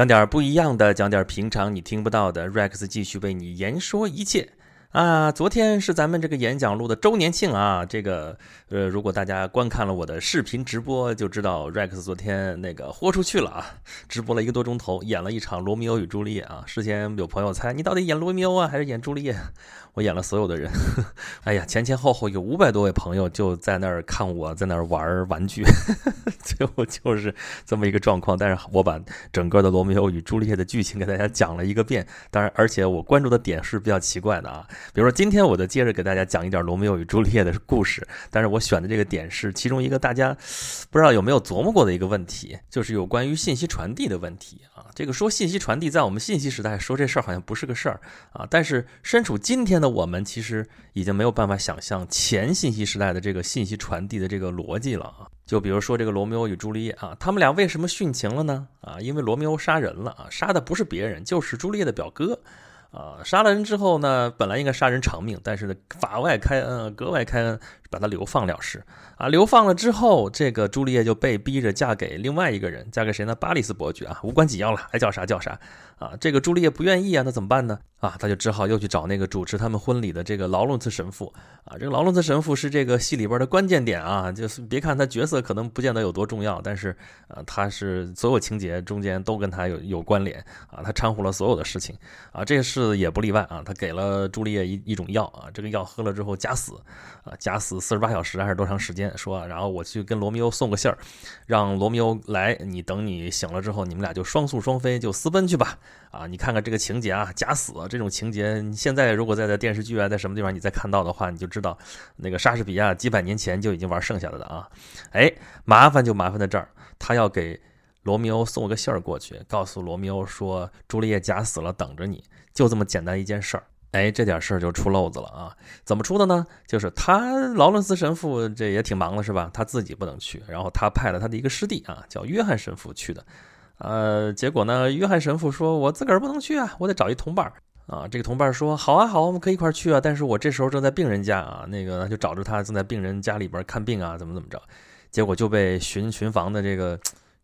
讲点不一样的，讲点平常你听不到的。Rex 继续为你言说一切。啊，昨天是咱们这个演讲录的周年庆啊！这个，呃，如果大家观看了我的视频直播，就知道 Rex 昨天那个豁出去了啊！直播了一个多钟头，演了一场《罗密欧与朱丽叶》啊！事先有朋友猜你到底演罗密欧啊，还是演朱丽叶？我演了所有的人。哎呀，前前后后有五百多位朋友就在那儿看我在那儿玩玩具，最后就是这么一个状况。但是我把整个的《罗密欧与朱丽叶》的剧情给大家讲了一个遍。当然，而且我关注的点是比较奇怪的啊。比如说，今天我就接着给大家讲一点《罗密欧与朱丽叶》的故事，但是我选的这个点是其中一个大家不知道有没有琢磨过的一个问题，就是有关于信息传递的问题啊。这个说信息传递，在我们信息时代说这事儿好像不是个事儿啊，但是身处今天的我们，其实已经没有办法想象前信息时代的这个信息传递的这个逻辑了啊。就比如说这个罗密欧与朱丽叶啊，他们俩为什么殉情了呢？啊，因为罗密欧杀人了啊，杀的不是别人，就是朱丽叶的表哥。啊，杀了人之后呢，本来应该杀人偿命，但是呢，法外开恩，格外开恩，把他流放了事。啊，流放了之后，这个朱丽叶就被逼着嫁给另外一个人，嫁给谁呢？巴里斯伯爵啊，无关紧要了，爱叫啥叫啥。啊，这个朱丽叶不愿意啊，那怎么办呢？啊，他就只好又去找那个主持他们婚礼的这个劳伦茨神父。啊，这个劳伦茨神父是这个戏里边的关键点啊，就是别看他角色可能不见得有多重要，但是啊，他是所有情节中间都跟他有有关联啊，他掺和了所有的事情啊，这个事也不例外啊。他给了朱丽叶一一种药啊，这个药喝了之后假死啊，假死四十八小时还是多长时间？说，然后我去跟罗密欧送个信儿，让罗密欧来，你等你醒了之后，你们俩就双宿双飞，就私奔去吧。啊，你看看这个情节啊，假死这种情节，你现在如果在在电视剧啊，在什么地方你再看到的话，你就知道那个莎士比亚几百年前就已经玩剩下的了啊。哎，麻烦就麻烦在这儿，他要给罗密欧送个信儿过去，告诉罗密欧说朱丽叶假死了，等着你，就这么简单一件事儿。哎，这点事儿就出漏子了啊！怎么出的呢？就是他劳伦斯神父这也挺忙的，是吧？他自己不能去，然后他派了他的一个师弟啊，叫约翰神父去的。呃，结果呢？约翰神父说：“我自个儿不能去啊，我得找一同伴啊。”这个同伴说：“好啊，好，我们可以一块儿去啊。但是我这时候正在病人家啊，那个就找着他正在病人家里边看病啊，怎么怎么着？结果就被巡巡房的这个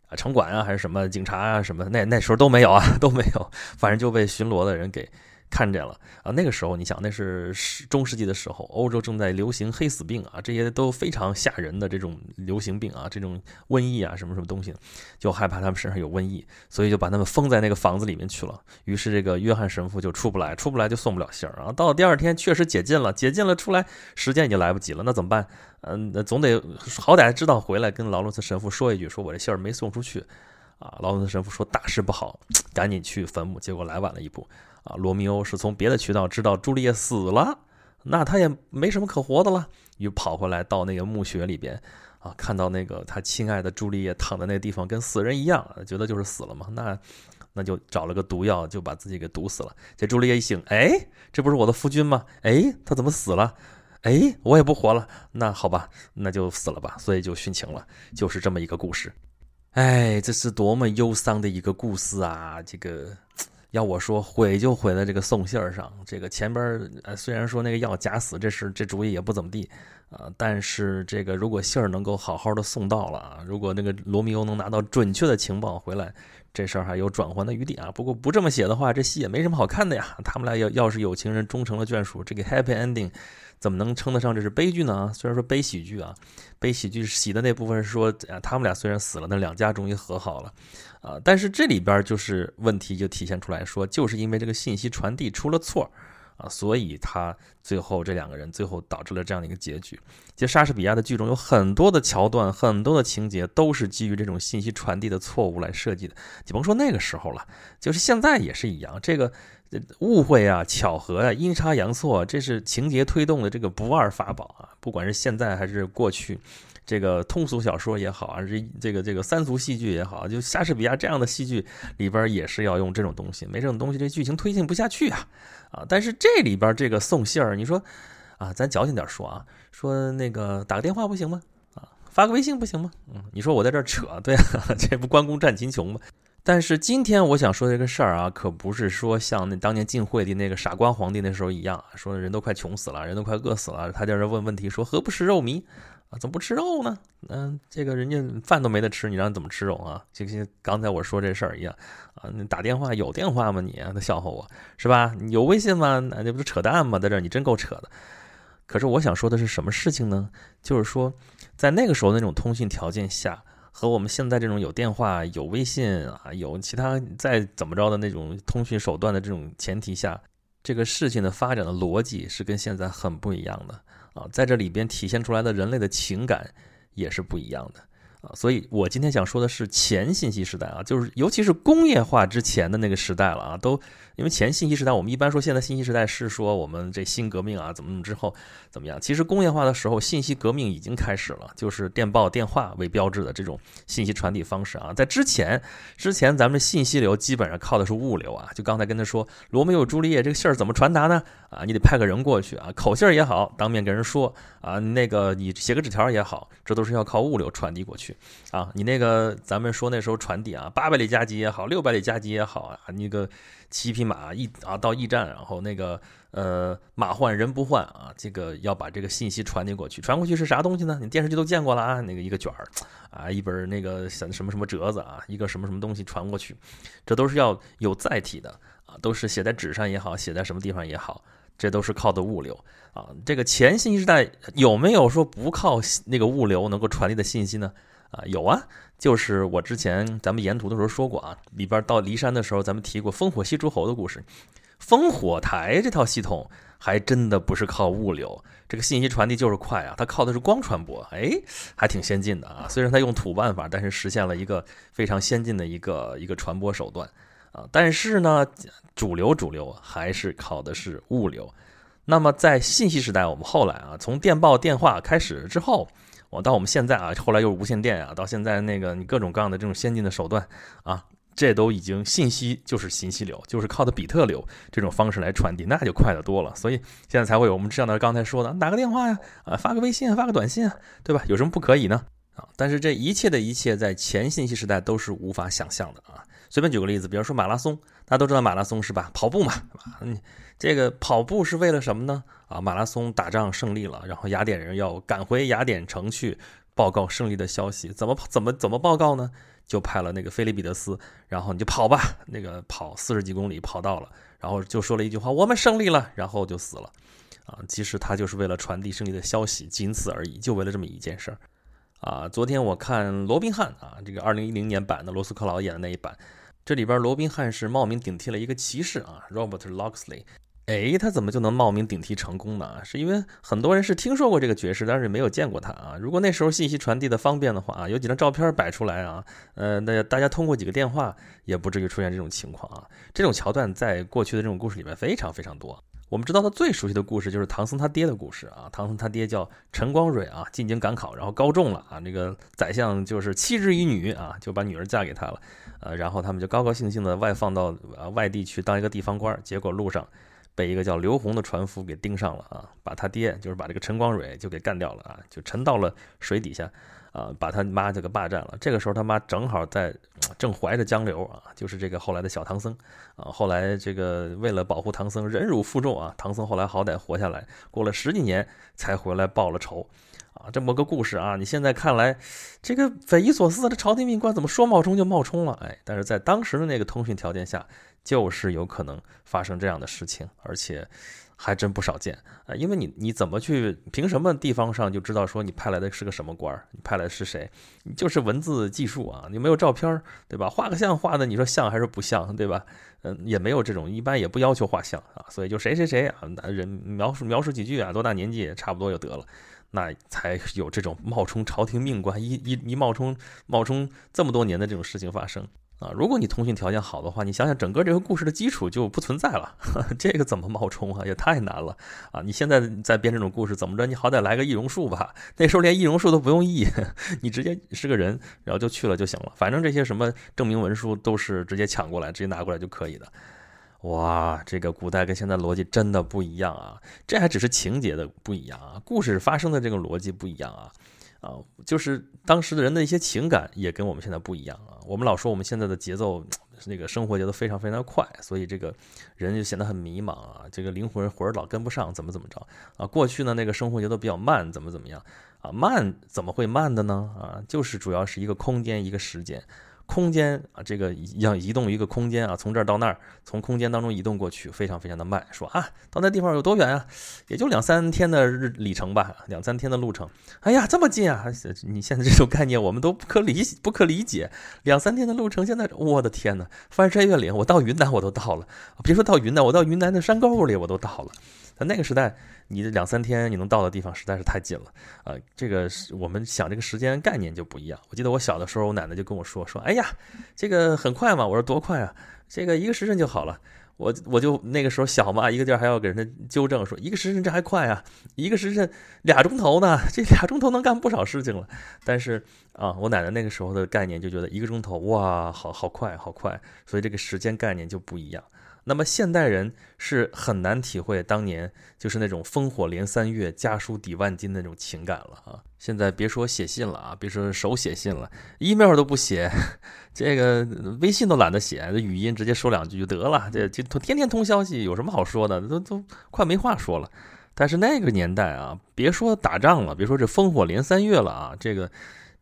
啊城管啊还是什么警察啊什么，那那时候都没有啊，都没有，反正就被巡逻的人给。”看见了啊！那个时候，你想那是中世纪的时候，欧洲正在流行黑死病啊，这些都非常吓人的这种流行病啊，这种瘟疫啊，什么什么东西，就害怕他们身上有瘟疫，所以就把他们封在那个房子里面去了。于是这个约翰神父就出不来，出不来就送不了信儿啊。到了第二天，确实解禁了，解禁了出来，时间已经来不及了，那怎么办？嗯，那总得好歹知道回来跟劳伦斯神父说一句，说我这信儿没送出去啊。劳伦斯神父说大事不好，赶紧去坟墓，结果来晚了一步。啊，罗密欧是从别的渠道知道朱丽叶死了，那他也没什么可活的了，又跑回来到那个墓穴里边，啊，看到那个他亲爱的朱丽叶躺在那个地方跟死人一样，觉得就是死了嘛，那那就找了个毒药就把自己给毒死了。这朱丽叶一醒，哎，这不是我的夫君吗？哎，他怎么死了？哎，我也不活了，那好吧，那就死了吧，所以就殉情了，就是这么一个故事。哎，这是多么忧伤的一个故事啊，这个。要我说毁就毁在这个送信儿上，这个前边呃虽然说那个药假死这事这主意也不怎么地啊，但是这个如果信儿能够好好的送到了啊，如果那个罗密欧能拿到准确的情报回来，这事儿还有转圜的余地啊。不过不这么写的话，这戏也没什么好看的呀。他们俩要要是有情人终成了眷属，这个 happy ending 怎么能称得上这是悲剧呢？虽然说悲喜剧啊，悲喜剧喜的那部分是说，他们俩虽然死了，但两家终于和好了。啊，但是这里边就是问题就体现出来说，就是因为这个信息传递出了错啊，所以他最后这两个人最后导致了这样的一个结局。其实莎士比亚的剧中有很多的桥段，很多的情节都是基于这种信息传递的错误来设计的。你甭说那个时候了，就是现在也是一样，这个误会啊、巧合啊、阴差阳错，这是情节推动的这个不二法宝啊，不管是现在还是过去。这个通俗小说也好啊，这这个这个三俗戏剧也好，就莎士比亚这样的戏剧里边也是要用这种东西，没这种东西这剧情推进不下去啊啊！但是这里边这个送信儿，你说啊，咱矫情点说啊，说那个打个电话不行吗？啊，发个微信不行吗？嗯，你说我在这扯，对啊，这不关公战秦琼吗？但是今天我想说这个事儿啊，可不是说像那当年晋惠帝那个傻瓜皇帝那时候一样，说人都快穷死了，人都快饿死了，他在这问问题说何不食肉糜？啊，怎么不吃肉呢？嗯，这个人家饭都没得吃，你让怎么吃肉啊？就像刚才我说这事儿一样啊，你打电话有电话吗？你他笑话我是吧？有微信吗？那这不是扯淡吗？在这儿你真够扯的。可是我想说的是什么事情呢？就是说，在那个时候那种通信条件下，和我们现在这种有电话、有微信啊、有其他再怎么着的那种通讯手段的这种前提下，这个事情的发展的逻辑是跟现在很不一样的啊，在这里边体现出来的人类的情感也是不一样的。所以，我今天想说的是前信息时代啊，就是尤其是工业化之前的那个时代了啊，都因为前信息时代，我们一般说现在信息时代是说我们这新革命啊，怎么怎么之后怎么样？其实工业化的时候，信息革命已经开始了，就是电报、电话为标志的这种信息传递方式啊。在之前，之前咱们信息流基本上靠的是物流啊，就刚才跟他说罗密欧朱丽叶这个信儿怎么传达呢？啊，你得派个人过去啊，口信儿也好，当面跟人说啊，那个你写个纸条也好，这都是要靠物流传递过去。啊，你那个咱们说那时候传递啊，八百里加急也好，六百里加急也好啊，那个骑匹马一啊到驿站，然后那个呃马换人不换啊，这个要把这个信息传递过去，传过去是啥东西呢？你电视剧都见过了啊，那个一个卷儿啊，一本那个什么什么折子啊，一个什么什么东西传过去，这都是要有载体的，都是写在纸上也好，写在什么地方也好，这都是靠的物流。啊，这个前信息时代有没有说不靠那个物流能够传递的信息呢？啊，有啊，就是我之前咱们沿途的时候说过啊，里边到骊山的时候，咱们提过烽火戏诸侯的故事。烽火台这套系统还真的不是靠物流，这个信息传递就是快啊，它靠的是光传播，哎，还挺先进的啊。虽然它用土办法，但是实现了一个非常先进的一个一个传播手段啊。但是呢，主流主流还是靠的是物流。那么在信息时代，我们后来啊，从电报、电话开始之后，我到我们现在啊，后来又是无线电啊，到现在那个你各种各样的这种先进的手段啊，这都已经信息就是信息流，就是靠的比特流这种方式来传递，那就快得多了。所以现在才会有我们这样的刚才说的打个电话呀，啊发个微信，发个短信啊，对吧？有什么不可以呢？啊，但是这一切的一切在前信息时代都是无法想象的啊。随便举个例子，比如说马拉松，大家都知道马拉松是吧？跑步嘛，嗯，这个跑步是为了什么呢？啊，马拉松打仗胜利了，然后雅典人要赶回雅典城去报告胜利的消息，怎么怎么怎么报告呢？就派了那个菲利比得斯，然后你就跑吧，那个跑四十几公里跑到了，然后就说了一句话：“我们胜利了。”然后就死了。啊，其实他就是为了传递胜利的消息，仅此而已，就为了这么一件事儿。啊，昨天我看《罗宾汉》啊，这个二零一零年版的罗斯克劳演的那一版，这里边罗宾汉是冒名顶替了一个骑士啊，Robert Locksley。哎，他怎么就能冒名顶替成功呢？是因为很多人是听说过这个爵士，但是没有见过他啊。如果那时候信息传递的方便的话啊，有几张照片摆出来啊，呃，那大家通过几个电话，也不至于出现这种情况啊。这种桥段在过去的这种故事里面非常非常多。我们知道他最熟悉的故事就是唐僧他爹的故事啊。唐僧他爹叫陈光蕊啊，进京赶考，然后高中了啊。那个宰相就是妻之以女啊，就把女儿嫁给他了。呃，然后他们就高高兴兴的外放到呃外地去当一个地方官，结果路上被一个叫刘洪的船夫给盯上了啊，把他爹就是把这个陈光蕊就给干掉了啊，就沉到了水底下。啊，把他妈就给霸占了。这个时候他妈正好在，正怀着江流啊，就是这个后来的小唐僧啊。后来这个为了保护唐僧，忍辱负重啊。唐僧后来好歹活下来，过了十几年才回来报了仇啊。这么个故事啊，你现在看来这个匪夷所思，这朝廷命官怎么说冒充就冒充了？哎，但是在当时的那个通讯条件下，就是有可能发生这样的事情，而且。还真不少见啊，因为你你怎么去凭什么地方上就知道说你派来的是个什么官儿？你派来的是谁？你就是文字技术啊，你没有照片对吧？画个像画的，你说像还是不像，对吧？嗯，也没有这种，一般也不要求画像啊，所以就谁谁谁啊，人描述描述几句啊，多大年纪差不多就得了，那才有这种冒充朝廷命官一一一冒充冒充这么多年的这种事情发生。啊，如果你通讯条件好的话，你想想整个这个故事的基础就不存在了，这个怎么冒充啊？也太难了啊！你现在在编这种故事，怎么着？你好歹来个易容术吧。那时候连易容术都不用易，你直接是个人，然后就去了就行了。反正这些什么证明文书都是直接抢过来，直接拿过来就可以的。哇，这个古代跟现在逻辑真的不一样啊！这还只是情节的不一样啊，故事发生的这个逻辑不一样啊。啊，就是当时的人的一些情感也跟我们现在不一样啊。我们老说我们现在的节奏，那个生活节奏非常非常快，所以这个人就显得很迷茫啊。这个灵魂魂儿老跟不上，怎么怎么着啊？过去呢，那个生活节奏比较慢，怎么怎么样啊，慢怎么会慢的呢？啊，就是主要是一个空间，一个时间。空间啊，这个要移动一个空间啊，从这儿到那儿，从空间当中移动过去，非常非常的慢。说啊，到那地方有多远啊？也就两三天的日里程吧，两三天的路程。哎呀，这么近啊！你现在这种概念我们都不可理不可理解。两三天的路程，现在我的天哪，翻山越岭，我到云南我都到了。别说到云南，我到云南的山沟里我都到了。在那个时代，你这两三天你能到的地方实在是太近了啊！这个我们想这个时间概念就不一样。我记得我小的时候，我奶奶就跟我说说：“哎呀，这个很快嘛。”我说：“多快啊？这个一个时辰就好了。”我我就那个时候小嘛，一个劲儿还要给人家纠正说：“一个时辰这还快啊？一个时辰俩钟头呢，这俩钟头能干不少事情了。”但是啊，我奶奶那个时候的概念就觉得一个钟头哇，好好快，好快，所以这个时间概念就不一样。那么现代人是很难体会当年就是那种烽火连三月、家书抵万金那种情感了啊！现在别说写信了啊，别说手写信了，email 都不写，这个微信都懒得写，这语音直接说两句就得了，这就天天通消息，有什么好说的？都都快没话说了。但是那个年代啊，别说打仗了，别说这烽火连三月了啊，这个。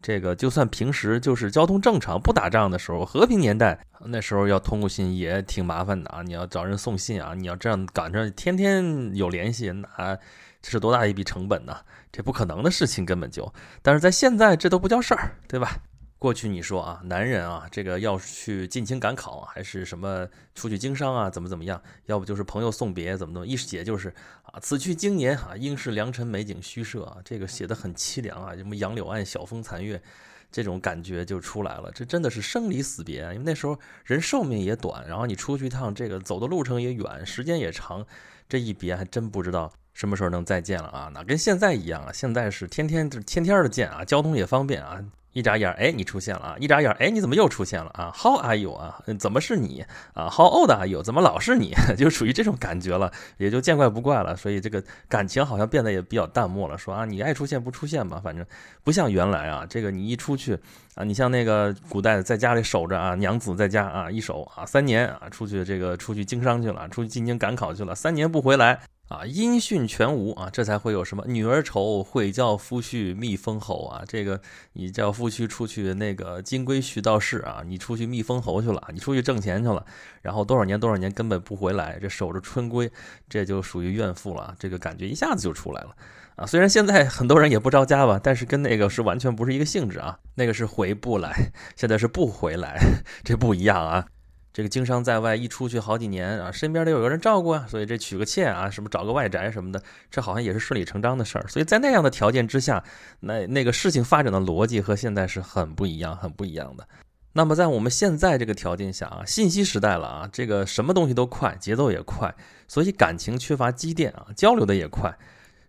这个就算平时就是交通正常不打仗的时候，和平年代那时候要通过信也挺麻烦的啊！你要找人送信啊，你要这样赶着天天有联系，那这是多大一笔成本呢？这不可能的事情根本就，但是在现在这都不叫事儿，对吧？过去你说啊，男人啊，这个要去进京赶考，还是什么出去经商啊，怎么怎么样？要不就是朋友送别，怎么怎么，一写就是啊，此去经年啊，应是良辰美景虚设啊，这个写的很凄凉啊，什么杨柳岸晓风残月，这种感觉就出来了。这真的是生离死别，因为那时候人寿命也短，然后你出去一趟，这个走的路程也远，时间也长，这一别还真不知道什么时候能再见了啊！哪跟现在一样啊？现在是天天天天的见啊，交通也方便啊。一眨眼，哎，你出现了啊！一眨眼，哎，你怎么又出现了啊？How are you 啊？怎么是你啊？How old are you？怎么老是你？就属于这种感觉了，也就见怪不怪了。所以这个感情好像变得也比较淡漠了。说啊，你爱出现不出现吧，反正不像原来啊。这个你一出去啊，你像那个古代在家里守着啊，娘子在家啊，一守啊三年啊，出去这个出去经商去了，出去进京赶考去了，三年不回来。啊，音讯全无啊，这才会有什么女儿愁，会叫夫婿觅封侯啊。这个你叫夫婿出去那个金龟婿道士啊，你出去觅封侯去了，你出去挣钱去了，然后多少年多少年根本不回来，这守着春闺，这就属于怨妇了。这个感觉一下子就出来了啊。虽然现在很多人也不着家吧，但是跟那个是完全不是一个性质啊。那个是回不来，现在是不回来，这不一样啊。这个经商在外一出去好几年啊，身边得有个人照顾啊，所以这娶个妾啊，什么找个外宅什么的，这好像也是顺理成章的事儿。所以在那样的条件之下，那那个事情发展的逻辑和现在是很不一样，很不一样的。那么在我们现在这个条件下啊，信息时代了啊，这个什么东西都快，节奏也快，所以感情缺乏积淀啊，交流的也快。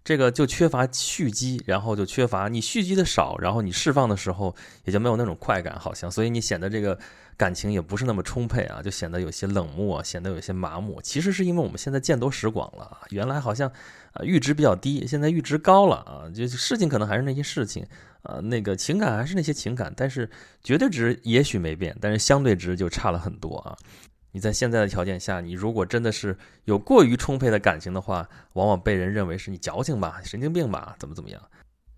这个就缺乏蓄积，然后就缺乏你蓄积的少，然后你释放的时候也就没有那种快感，好像，所以你显得这个感情也不是那么充沛啊，就显得有些冷漠，显得有些麻木。其实是因为我们现在见多识广了，原来好像啊阈值比较低，现在阈值高了啊，就事情可能还是那些事情啊，那个情感还是那些情感，但是绝对值也许没变，但是相对值就差了很多啊。你在现在的条件下，你如果真的是有过于充沛的感情的话，往往被人认为是你矫情吧、神经病吧，怎么怎么样。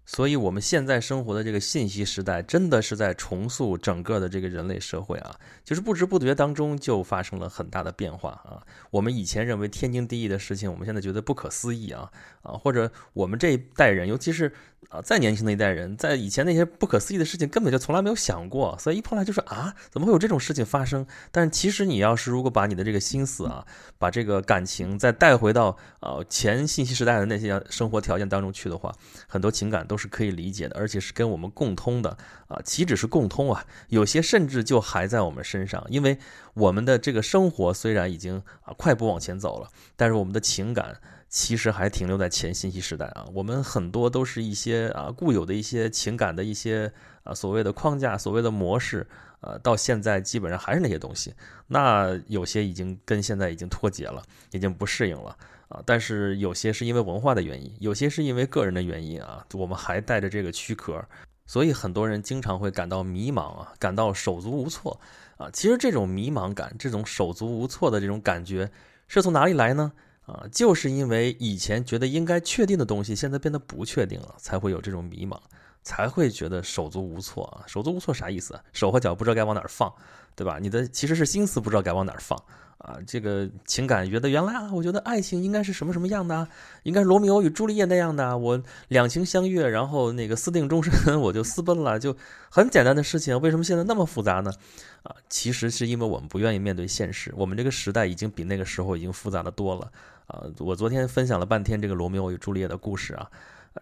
所以，我们现在生活的这个信息时代，真的是在重塑整个的这个人类社会啊，就是不知不觉当中就发生了很大的变化啊。我们以前认为天经地义的事情，我们现在觉得不可思议啊啊，或者我们这一代人，尤其是。啊，再年轻的一代人，在以前那些不可思议的事情根本就从来没有想过，所以一碰来就说啊，怎么会有这种事情发生？但是其实你要是如果把你的这个心思啊，把这个感情再带回到呃前信息时代的那些生活条件当中去的话，很多情感都是可以理解的，而且是跟我们共通的啊，岂止是共通啊，有些甚至就还在我们身上，因为我们的这个生活虽然已经啊快步往前走了，但是我们的情感。其实还停留在前信息时代啊，我们很多都是一些啊固有的一些情感的一些啊所谓的框架、所谓的模式，呃，到现在基本上还是那些东西。那有些已经跟现在已经脱节了，已经不适应了啊。但是有些是因为文化的原因，有些是因为个人的原因啊，我们还带着这个躯壳，所以很多人经常会感到迷茫啊，感到手足无措啊。其实这种迷茫感、这种手足无措的这种感觉是从哪里来呢？啊，就是因为以前觉得应该确定的东西，现在变得不确定了，才会有这种迷茫，才会觉得手足无措啊。手足无措啥意思？手和脚不知道该往哪儿放，对吧？你的其实是心思不知道该往哪儿放。啊，这个情感觉得原来啊，我觉得爱情应该是什么什么样的？应该罗密欧与朱丽叶那样的，我两情相悦，然后那个私定终身，我就私奔了，就很简单的事情，为什么现在那么复杂呢？啊，其实是因为我们不愿意面对现实，我们这个时代已经比那个时候已经复杂的多了。啊，我昨天分享了半天这个罗密欧与朱丽叶的故事啊，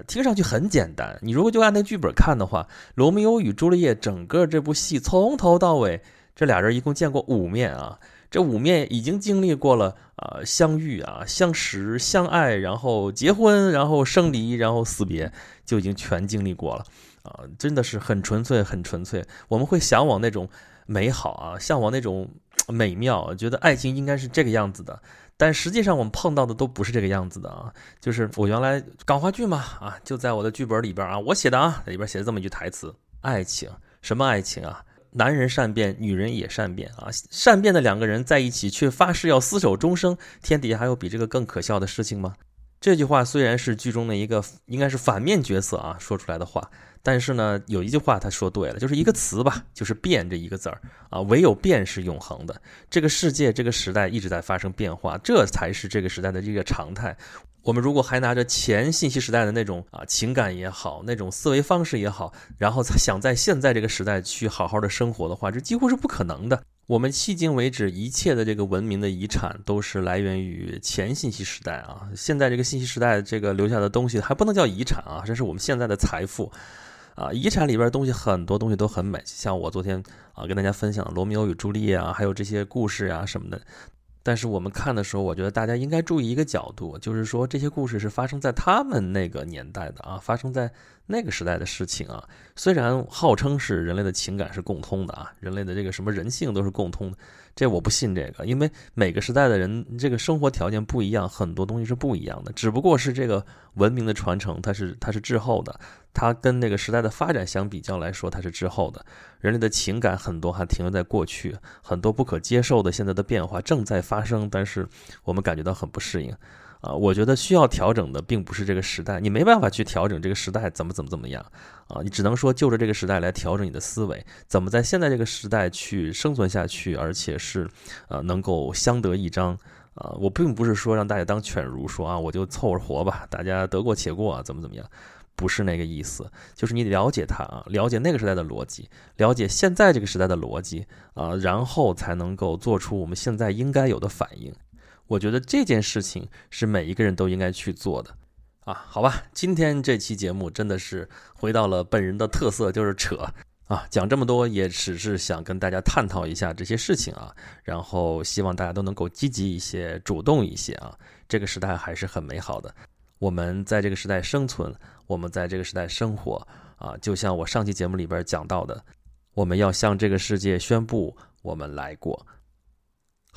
听上去很简单，你如果就按那剧本看的话，罗密欧与朱丽叶整个这部戏从头到尾，这俩人一共见过五面啊。这五面已经经历过了啊，相遇啊，相识、相爱，然后结婚，然后生离，然后死别，就已经全经历过了啊！真的是很纯粹，很纯粹。我们会向往那种美好啊，向往那种美妙，觉得爱情应该是这个样子的。但实际上我们碰到的都不是这个样子的啊！就是我原来港话剧嘛啊，就在我的剧本里边啊，我写的啊，里边写了这么一句台词：爱情，什么爱情啊？男人善变，女人也善变啊！善变的两个人在一起，却发誓要厮守终生，天底下还有比这个更可笑的事情吗？这句话虽然是剧中的一个应该是反面角色啊说出来的话，但是呢，有一句话他说对了，就是一个词吧，就是“变”这一个字儿啊，唯有变是永恒的。这个世界，这个时代一直在发生变化，这才是这个时代的这个常态。我们如果还拿着前信息时代的那种啊情感也好，那种思维方式也好，然后想在现在这个时代去好好的生活的话，这几乎是不可能的。我们迄今为止一切的这个文明的遗产都是来源于前信息时代啊，现在这个信息时代这个留下的东西还不能叫遗产啊，这是我们现在的财富啊。遗产里边东西很多东西都很美，像我昨天啊跟大家分享《罗密欧与朱丽叶》啊，还有这些故事啊什么的。但是我们看的时候，我觉得大家应该注意一个角度，就是说这些故事是发生在他们那个年代的啊，发生在那个时代的事情啊。虽然号称是人类的情感是共通的啊，人类的这个什么人性都是共通的，这我不信这个，因为每个时代的人这个生活条件不一样，很多东西是不一样的，只不过是这个文明的传承，它是它是滞后的。它跟那个时代的发展相比较来说，它是滞后的。人类的情感很多还停留在过去，很多不可接受的现在的变化正在发生，但是我们感觉到很不适应。啊，我觉得需要调整的并不是这个时代，你没办法去调整这个时代怎么怎么怎么样啊，你只能说就着这个时代来调整你的思维，怎么在现在这个时代去生存下去，而且是呃能够相得益彰啊。我并不是说让大家当犬儒，说啊我就凑合活吧，大家得过且过啊，怎么怎么样。不是那个意思，就是你了解它啊，了解那个时代的逻辑，了解现在这个时代的逻辑啊，然后才能够做出我们现在应该有的反应。我觉得这件事情是每一个人都应该去做的啊。好吧，今天这期节目真的是回到了本人的特色，就是扯啊，讲这么多也只是想跟大家探讨一下这些事情啊，然后希望大家都能够积极一些，主动一些啊。这个时代还是很美好的。我们在这个时代生存，我们在这个时代生活啊，就像我上期节目里边讲到的，我们要向这个世界宣布我们来过，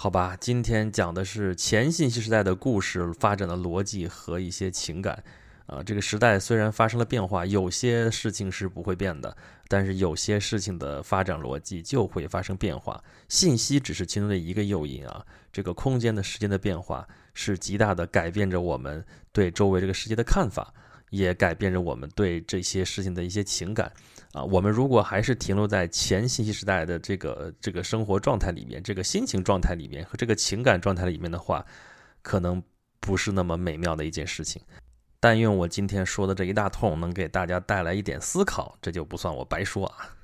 好吧？今天讲的是前信息时代的故事发展的逻辑和一些情感啊。这个时代虽然发生了变化，有些事情是不会变的，但是有些事情的发展逻辑就会发生变化。信息只是其中的一个诱因啊，这个空间的时间的变化。是极大的改变着我们对周围这个世界的看法，也改变着我们对这些事情的一些情感啊。我们如果还是停留在前信息时代的这个这个生活状态里面，这个心情状态里面和这个情感状态里面的话，可能不是那么美妙的一件事情。但愿我今天说的这一大通能给大家带来一点思考，这就不算我白说啊。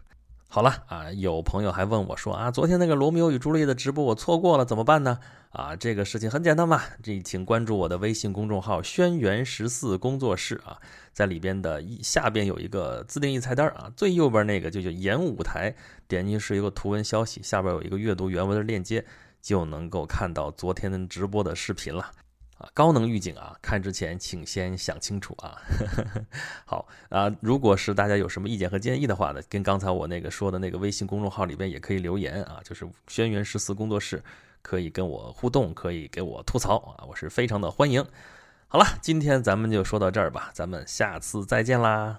好了啊，有朋友还问我说啊，昨天那个罗密欧与朱丽叶的直播我错过了，怎么办呢？啊，这个事情很简单嘛，这请关注我的微信公众号“轩辕十四工作室”啊，在里边的一下边有一个自定义菜单啊，最右边那个就叫演舞台，点进去是一个图文消息，下边有一个阅读原文的链接，就能够看到昨天直播的视频了。啊，高能预警啊！看之前请先想清楚啊。好啊，如果是大家有什么意见和建议的话呢，跟刚才我那个说的那个微信公众号里边也可以留言啊，就是轩辕十四工作室，可以跟我互动，可以给我吐槽啊，我是非常的欢迎。好了，今天咱们就说到这儿吧，咱们下次再见啦。